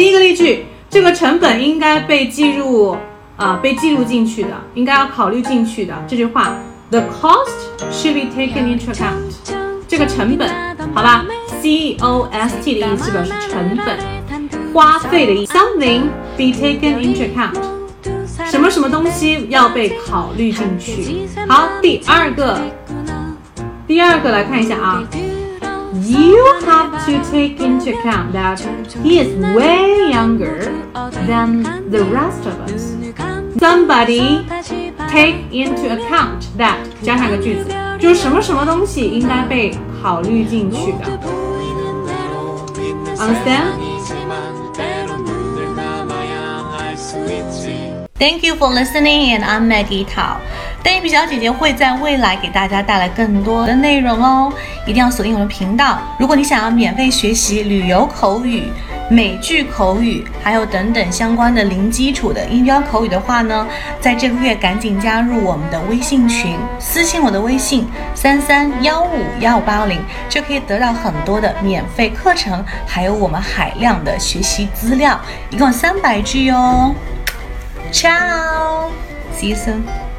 第一个例句，这个成本应该被计入啊、被计入进去的，应该要考虑进去的。这句话，the cost should be taken into account。这个成本，好吧，C O S T 的意思表示成本，花费的意思。Something be taken into account。什么什么东西要被考虑进去？好，第二个，第二个来看一下啊。You have to take into account that he is way younger than the rest of us. Somebody take into account that 加上一个句子，就是什么什么东西应该被考虑进去的。Understand? Thank you for listening, and I'm Maggie Tao. 邓一比小姐姐会在未来给大家带来更多的内容哦，一定要锁定我们频道。如果你想要免费学习旅游口语、美剧口语，还有等等相关的零基础的音标口语的话呢，在这个月赶紧加入我们的微信群，私信我的微信三三幺五幺八零，就可以得到很多的免费课程，还有我们海量的学习资料，一共三百句哦。Ciao, see you soon.